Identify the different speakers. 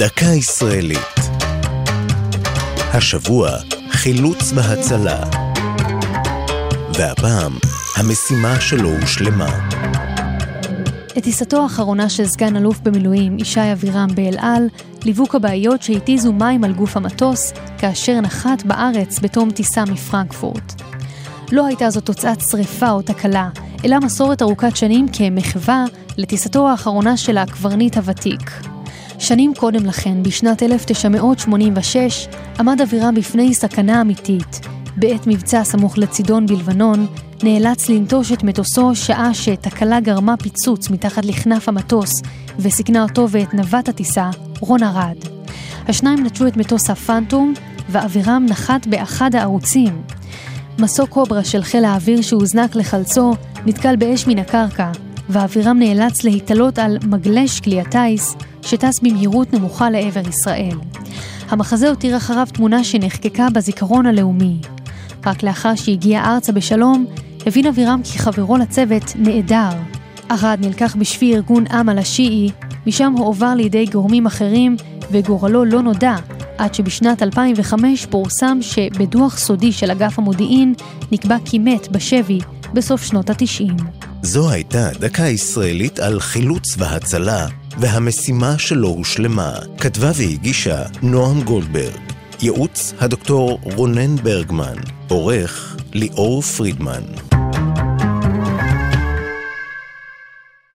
Speaker 1: דקה ישראלית. השבוע חילוץ והצלה. והפעם, המשימה שלא הושלמה.
Speaker 2: את טיסתו האחרונה של סגן אלוף במילואים ישי אבירם באל על ליוו כבאיות שהתיזו מים על גוף המטוס כאשר נחת בארץ בתום טיסה מפרנקפורט. לא הייתה זו תוצאת שריפה או תקלה, אלא מסורת ארוכת שנים כמחווה לטיסתו האחרונה של הקברניט הוותיק. שנים קודם לכן, בשנת 1986, עמד אבירם בפני סכנה אמיתית. בעת מבצע סמוך לצידון בלבנון, נאלץ לנטוש את מטוסו שעה שתקלה גרמה פיצוץ מתחת לכנף המטוס וסיכנה אותו ואת נווט הטיסה, רון ארד. השניים נטשו את מטוס הפנטום, ואבירם נחת באחד הערוצים. מסוק קוברה של חיל האוויר שהוזנק לחלצו נתקל באש מן הקרקע, ואבירם נאלץ להתעלות על מגלש כלי הטיס שטס במהירות נמוכה לעבר ישראל. המחזה הותיר אחריו תמונה שנחקקה בזיכרון הלאומי. רק לאחר שהגיע ארצה בשלום, הבין אבירם כי חברו לצוות נעדר. ארד נלקח בשבי ארגון אמל השיעי, משם הועבר לידי גורמים אחרים, וגורלו לא נודע, עד שבשנת 2005 פורסם שבדוח סודי של אגף המודיעין נקבע כי מת בשבי בסוף שנות ה-90.
Speaker 1: זו הייתה דקה ישראלית על חילוץ והצלה והמשימה שלא הושלמה. כתבה והגישה נועם גולדברג. ייעוץ הדוקטור רונן ברגמן. עורך ליאור פרידמן.